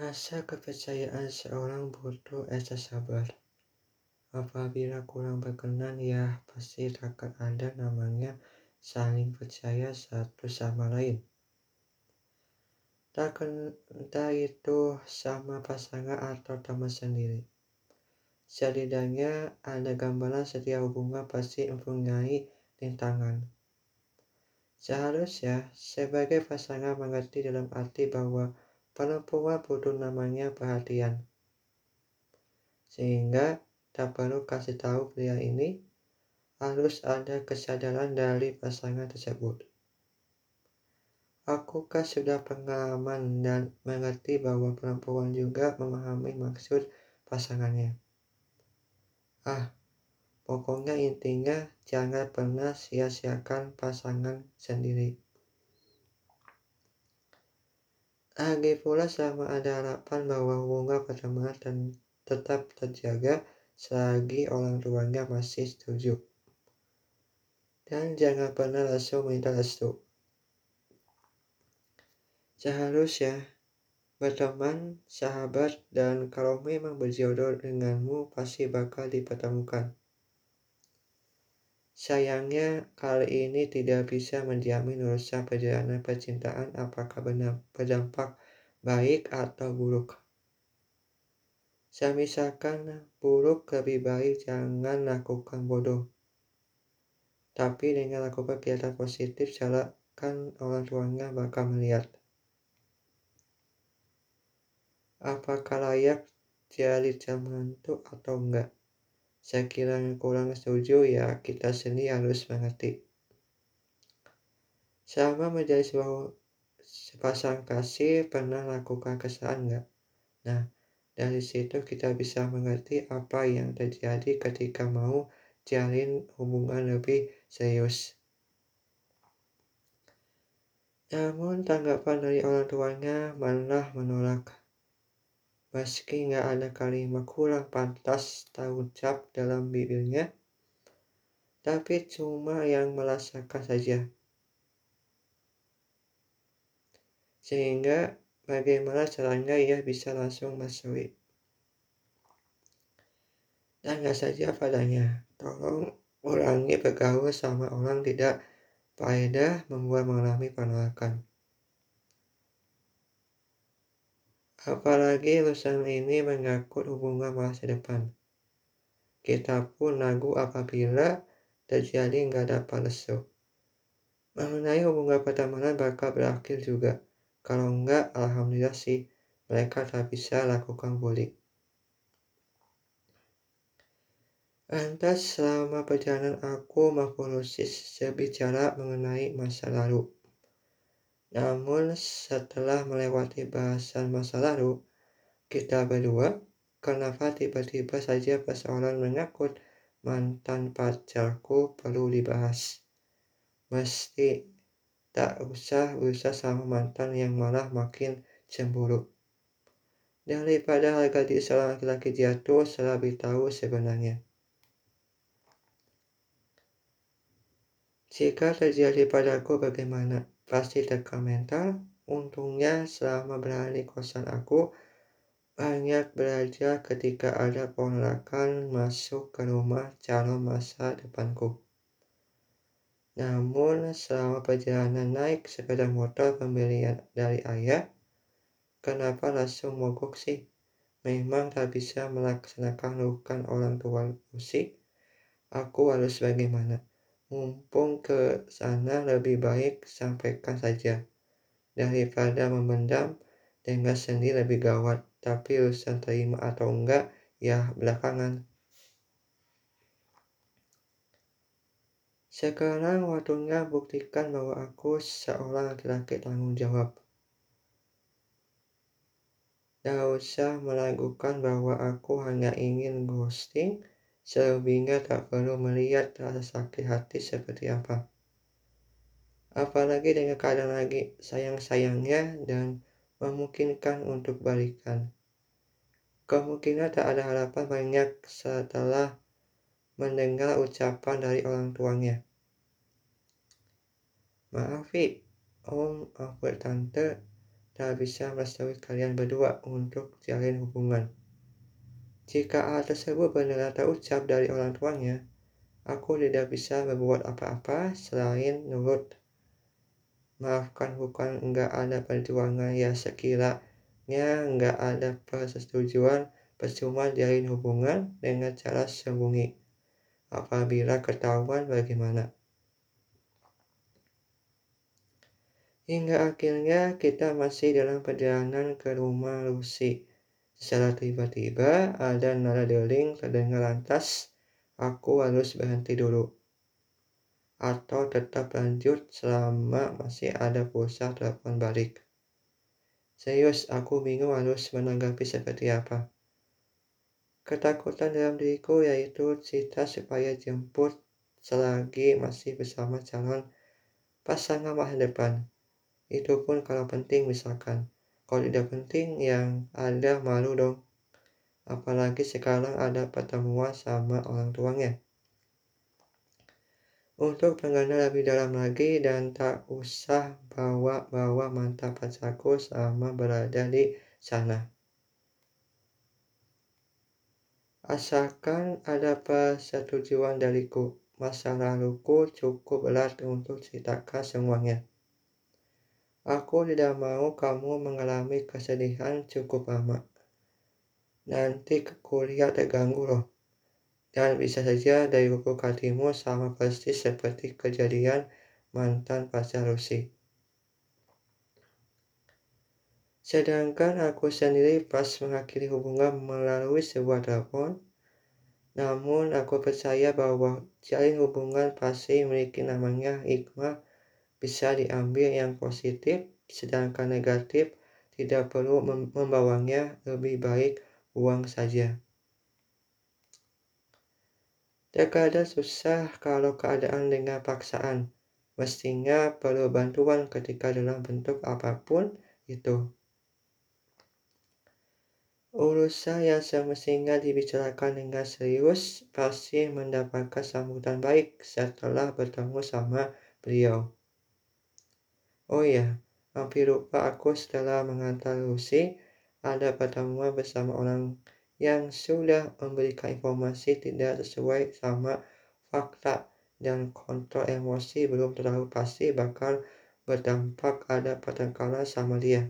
Rasa kepercayaan seorang butuh rasa sabar. Apabila kurang berkenan, ya pasti akan ada namanya saling percaya satu sama lain. Tak entah itu sama pasangan atau teman sendiri. Setidaknya ada gambaran setiap hubungan pasti mempunyai rintangan. Seharusnya sebagai pasangan mengerti dalam arti bahwa perempuan butuh namanya perhatian. Sehingga tak perlu kasih tahu pria ini, harus ada kesadaran dari pasangan tersebut. Akukah sudah pengalaman dan mengerti bahwa perempuan juga memahami maksud pasangannya? Ah, Pokoknya intinya jangan pernah sia-siakan pasangan sendiri. Lagi pula sama ada harapan bahwa hubungan pertemanan dan tetap terjaga selagi orang tuanya masih setuju. Dan jangan pernah langsung minta restu. Seharusnya berteman, sahabat, dan kalau memang berjodoh denganmu pasti bakal dipertemukan. Sayangnya, kali ini tidak bisa menjamin urusan perjalanan percintaan apakah benar berdampak baik atau buruk. Semisalkan buruk lebih baik jangan lakukan bodoh. Tapi dengan lakukan kegiatan positif, kan orang tuanya bakal melihat. Apakah layak jadi calon itu atau enggak? Sekiranya kurang setuju ya kita sendiri harus mengerti. Sama menjadi sebuah sepasang kasih pernah lakukan kesalahan enggak? Nah, dari situ kita bisa mengerti apa yang terjadi ketika mau jalin hubungan lebih serius. Namun tanggapan dari orang tuanya malah menolak. Meski nggak ada kalimat kurang pantas tak ucap dalam bibirnya, tapi cuma yang merasakan saja. Sehingga bagaimana caranya ia bisa langsung masuk. Dan nggak saja padanya, tolong ulangi bergaul sama orang tidak faedah membuat mengalami penolakan. Apalagi urusan ini mengangkut hubungan masa depan. Kita pun ragu apabila terjadi nggak dapat restu. Mengenai hubungan pertemanan bakal berakhir juga. Kalau enggak, alhamdulillah sih mereka tak bisa lakukan bullying. Lantas selama perjalanan aku memproses berbicara mengenai masa lalu. Namun setelah melewati bahasan masa lalu, kita berdua, kenapa tiba-tiba saja persoalan mengakut mantan pacarku perlu dibahas? Mesti tak usah usah sama mantan yang malah makin cemburu. Daripada harga diri seorang laki-laki jatuh setelah tahu sebenarnya. Jika terjadi padaku bagaimana? Pasti tekan mental. Untungnya selama berada di kosan aku, banyak belajar ketika ada penolakan masuk ke rumah calon masa depanku. Namun selama perjalanan naik sepeda motor pembelian dari ayah, kenapa langsung mogok sih? Memang tak bisa melaksanakan rukan orang tua sih. Aku harus bagaimana? Mumpung ke sana lebih baik sampaikan saja daripada memendam dengan sendiri lebih gawat. Tapi urusan terima atau enggak ya belakangan. Sekarang waktunya buktikan bahwa aku seorang laki-laki tanggung jawab. Tidak usah melakukan bahwa aku hanya ingin ghosting Selebihnya tak perlu melihat rasa sakit hati seperti apa. Apalagi dengan keadaan lagi sayang-sayangnya dan memungkinkan untuk balikan. Kemungkinan tak ada harapan banyak setelah mendengar ucapan dari orang tuanya. Maaf, Om, aku tante, tak bisa merestui kalian berdua untuk jalin hubungan. Jika hal tersebut benar terucap dari orang tuanya, aku tidak bisa berbuat apa-apa selain nurut. Maafkan bukan enggak ada perjuangan ya sekiranya enggak ada persetujuan percuma jalin hubungan dengan cara sembunyi. Apabila ketahuan bagaimana? Hingga akhirnya kita masih dalam perjalanan ke rumah Lucy. Secara tiba-tiba ada nada deling terdengar lantas, aku harus berhenti dulu. Atau tetap lanjut selama masih ada pulsa telepon balik. Serius, aku bingung harus menanggapi seperti apa. Ketakutan dalam diriku yaitu cita supaya jemput selagi masih bersama calon pasangan masa depan. Itu pun kalau penting misalkan. Kalau tidak penting yang ada malu dong. Apalagi sekarang ada pertemuan sama orang tuanya. Untuk mengenal lebih dalam lagi dan tak usah bawa-bawa mantan pacarku sama berada di sana. Asalkan ada persetujuan dariku, masa laluku cukup berat untuk ceritakan semuanya. Aku tidak mau kamu mengalami kesedihan cukup lama. Nanti kuliah terganggu loh. Dan bisa saja dari buku hatimu sama persis seperti kejadian mantan pacar Lucy. Sedangkan aku sendiri pas mengakhiri hubungan melalui sebuah telepon, namun aku percaya bahwa jalin hubungan pasti memiliki namanya hikmah bisa diambil yang positif, sedangkan negatif tidak perlu membawanya lebih baik buang saja. Terkadang susah kalau keadaan dengan paksaan. Mestinya perlu bantuan ketika dalam bentuk apa pun itu. Urusan yang semestinya dibicarakan dengan serius pasti mendapatkan sambutan baik setelah bertemu sama beliau. Oh iya, hampir lupa aku setelah mengantar Lucy ada pertemuan bersama orang yang sudah memberikan informasi tidak sesuai sama fakta dan kontrol emosi belum terlalu pasti bakal berdampak ada pertengkaran sama dia.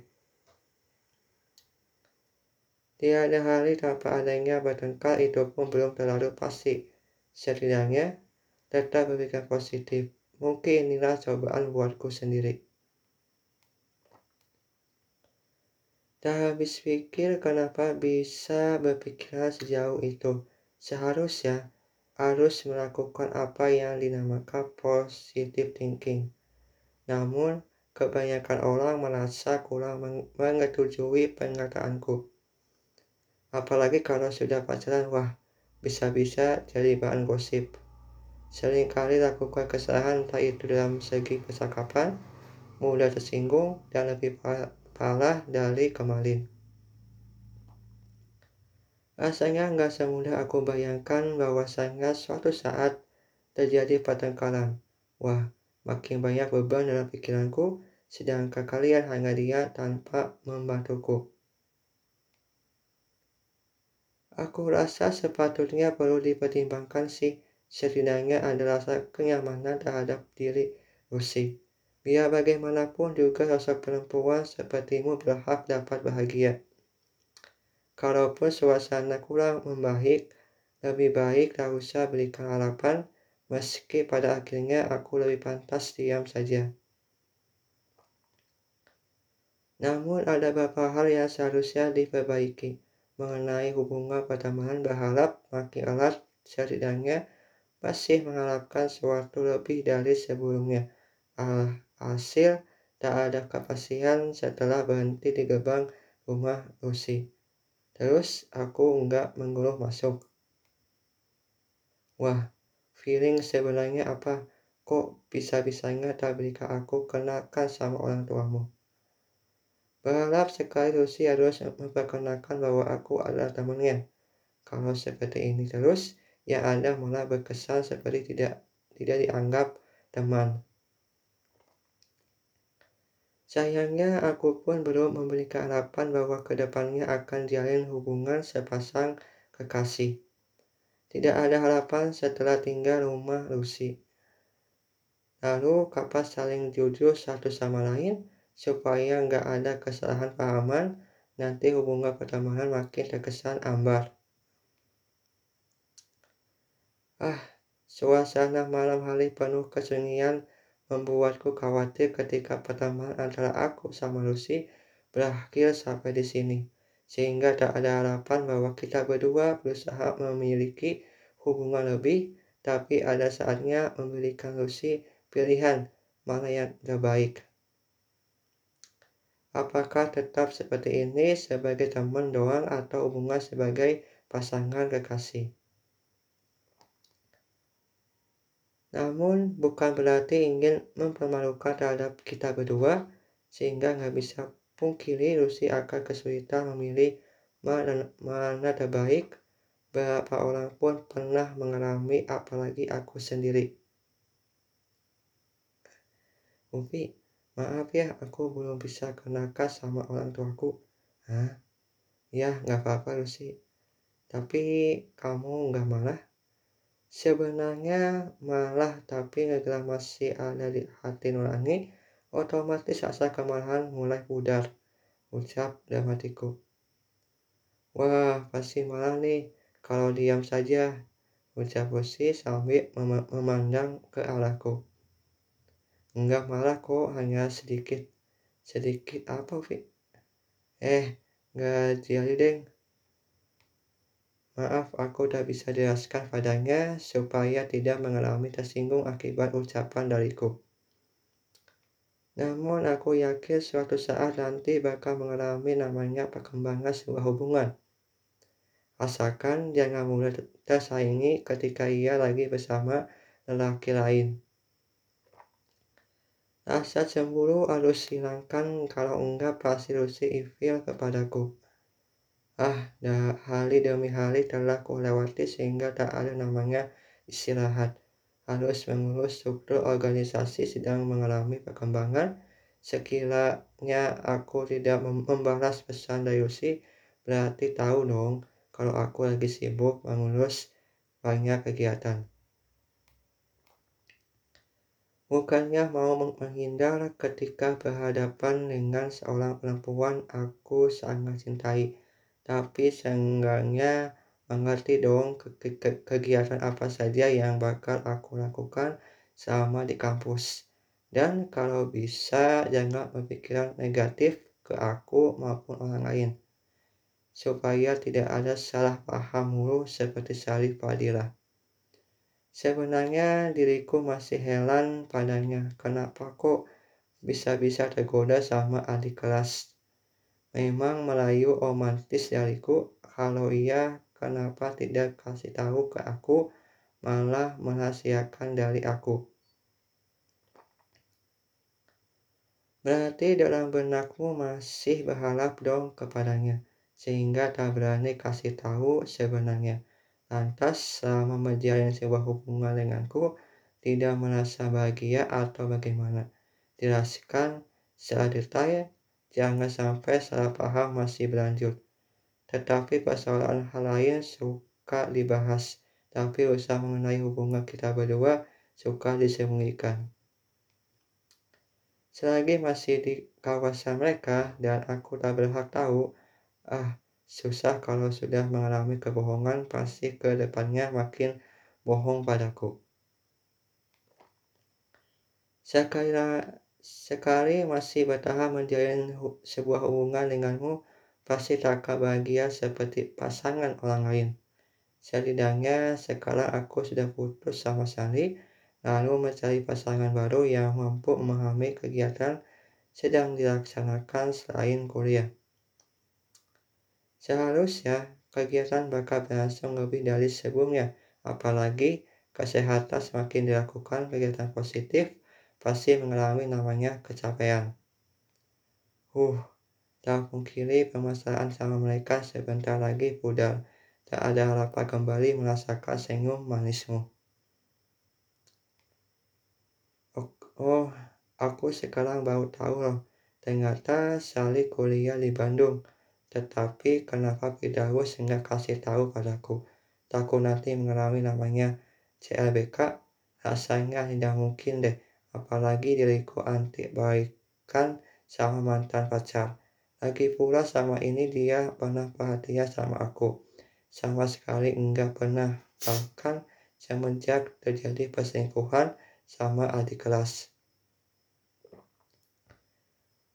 Tiada hari tanpa adanya bertengkar itu pun belum terlalu pasti. Setidaknya, tetap berpikir positif. Mungkin inilah cobaan buatku sendiri. Tak habis pikir kenapa bisa berpikiran sejauh itu. Seharusnya harus melakukan apa yang dinamakan positive thinking. Namun, kebanyakan orang merasa kurang menyetujui pernyataanku. Apalagi kalau sudah pacaran, wah, bisa-bisa jadi bahan gosip. Seringkali lakukan kesalahan entah itu dalam segi percakapan, mudah tersinggung, dan lebih kalah dari kemarin. Rasanya nggak semudah aku bayangkan bahwasanya suatu saat terjadi pertengkaran. Wah, makin banyak beban dalam pikiranku, sedangkan kalian hanya dia tanpa membantuku. Aku rasa sepatutnya perlu dipertimbangkan sih, setidaknya ada rasa kenyamanan terhadap diri Lucy. Biar bagaimanapun juga sosok perempuan sepertimu berhak dapat bahagia. Kalaupun suasana kurang membaik, lebih baik tak usah berikan harapan, meski pada akhirnya aku lebih pantas diam saja. Namun ada beberapa hal yang seharusnya diperbaiki. Mengenai hubungan pertemanan berharap makin erat setidaknya masih mengharapkan sesuatu lebih dari sebelumnya. Ah, Hasil, tak ada kepastian setelah berhenti di gerbang rumah Lucy. Terus aku enggak mengeluh masuk. Wah, feeling sebenarnya apa? Kok bisa-bisanya tak berikan aku kenakan sama orang tuamu? Berharap sekali Lucy harus memperkenalkan bahwa aku adalah temannya. Kalau seperti ini terus, ya Anda malah berkesan seperti tidak tidak dianggap teman. Sayangnya, aku pun belum memiliki harapan bahwa ke depannya akan jalin hubungan sepasang kekasih. Tidak ada harapan setelah tinggal rumah Lucy. Lalu kapan saling jujur satu sama lain supaya nggak ada kesalahan pahaman, nanti hubungan pertemanan makin terkesan ambar. Ah, suasana malam hari penuh kesunyian membuatku khawatir ketika pertemuan antara aku sama Lucy berakhir sampai di sini sehingga tak ada harapan bahwa kita berdua berusaha memiliki hubungan lebih, tapi ada saatnya memberikan Lucy pilihan mana yang terbaik. Apakah tetap seperti ini sebagai teman doang atau hubungan sebagai pasangan kekasih? Namun bukan berarti ingin mempermalukan terhadap kita berdua, sehingga nggak bisa pungkiri Lucy akan kesulitan memilih mana, mana terbaik. Berapa orang pun pernah mengalami, apalagi aku sendiri. Upi, maaf ya, aku belum bisa kenakan sama orang tuaku. Hah? Ya, nggak apa-apa Lucy. Tapi kamu nggak malah? Sebenarnya malah, tapi negara masih ada di hati nurani otomatis rasa kemarahan mulai pudar, ucap dalam hatiku. Wah, pasti malah nih kalau diam saja, ucap Lucy sambil mem memandang ke arahku. Enggak malah kok, hanya sedikit. Sedikit apa, Vi? Eh, enggak jadi, deng. Maaf, aku tak bisa jelaskan padanya supaya tidak mengalami tersinggung akibat ucapan dariku. Namun aku yakin suatu saat nanti bakal mengalami namanya perkembangan sebuah hubungan. Asalkan jangan mudah tersaingi ketika ia lagi bersama lelaki lain. Rasa cemburu harus hilangkan kalau enggak pasti Lucy ifil kepadaku. Ah, dah hari demi hari telah kulewati sehingga tak ada namanya istirahat harus mengurus struktur organisasi sedang mengalami perkembangan. Sekiranya aku tidak membalas pesan Dayusi, berarti tahu dong kalau aku lagi sibuk mengurus banyak kegiatan. Bukannya mau menghindar ketika berhadapan dengan seorang perempuan aku sangat cintai, tapi seenggaknya mengerti dong ke ke kegiatan apa saja yang bakal aku lakukan selama di kampus. Dan kalau bisa jangan berpikiran negatif ke aku maupun orang lain. Supaya tidak ada salah paham mulu seperti Salih Fadila. Sebenarnya diriku masih heran padanya kenapa kok bisa-bisa tergoda sama adik kelas. Memang Melayu romantis dariku kalau ia Kenapa tidak kasih tahu ke aku, malah merahasiakan dari aku? Berarti dalam benakmu masih berharap dong kepadanya, sehingga tak berani kasih tahu sebenarnya. Lantas selama menjalin sebuah hubungan denganku, tidak merasa bahagia atau bagaimana? Jelaskan secara detail, jangan sampai salah paham masih berlanjut. Tetapi persoalan hal lain suka dibahas, tapi usaha mengenai hubungan kita berdua suka disembunyikan. Selagi masih di kawasan mereka dan aku tak berhak tahu, ah susah kalau sudah mengalami kebohongan pasti ke depannya makin bohong padaku. Sekali, sekali masih bertahan menjalin sebuah hubungan denganmu, pasti tak akan bahagia seperti pasangan orang lain. Setidaknya sekarang aku sudah putus sama Sari, lalu mencari pasangan baru yang mampu memahami kegiatan sedang dilaksanakan selain kuliah. Seharusnya kegiatan bakal berlangsung lebih dari sebelumnya, apalagi kesehatan semakin dilakukan kegiatan positif, pasti mengalami namanya kecapean. Huh, Tak pungkiri permasalahan sama mereka sebentar lagi pudar. Tak ada harapan kembali merasakan senyum manismu. Oh, aku sekarang baru tahu loh, ternyata Sally kuliah di Bandung. Tetapi kenapa Firdaus enggak kasih tahu padaku? Takut nanti mengalami namanya CLBK. Rasanya tidak mungkin deh, apalagi diriku anti baikan sama mantan pacar. Lagi pula sama ini dia pernah perhatian sama aku. Sama sekali enggak pernah, bahkan semenjak terjadi perselingkuhan sama adik kelas.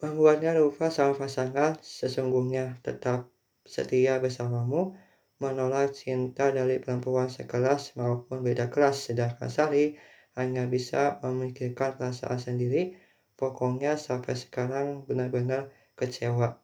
Membuatnya lupa sama pasangan sesungguhnya tetap setia bersamamu, menolak cinta dari perempuan sekelas maupun beda kelas, sedangkan Sari hanya bisa memikirkan perasaan sendiri. Pokoknya sampai sekarang benar-benar kecewa.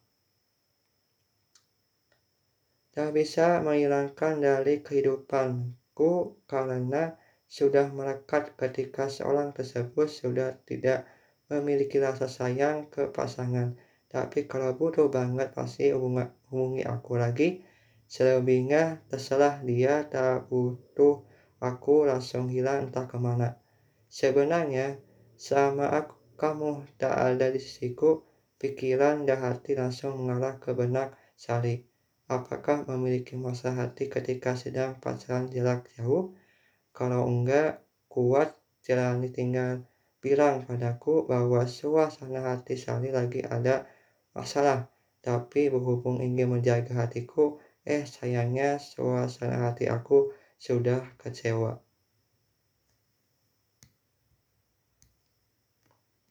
Tak bisa menghilangkan dari kehidupanku karena sudah melekat ketika seorang tersebut sudah tidak memiliki rasa sayang ke pasangan. Tapi kalau butuh banget pasti hubungi aku lagi. Selebihnya terserah dia tak butuh aku langsung hilang entah ke mana. Sebenarnya sama aku kamu tak ada di sisiku, pikiran dan hati langsung mengarah ke benak Sari. Apakah memiliki masa hati ketika sedang pacaran jarak jauh? Kalau enggak kuat jalani tinggal bilang padaku bahwa suasana hati Sally lagi ada masalah. Tapi berhubung ingin menjaga hatiku, eh sayangnya suasana hati aku sudah kecewa.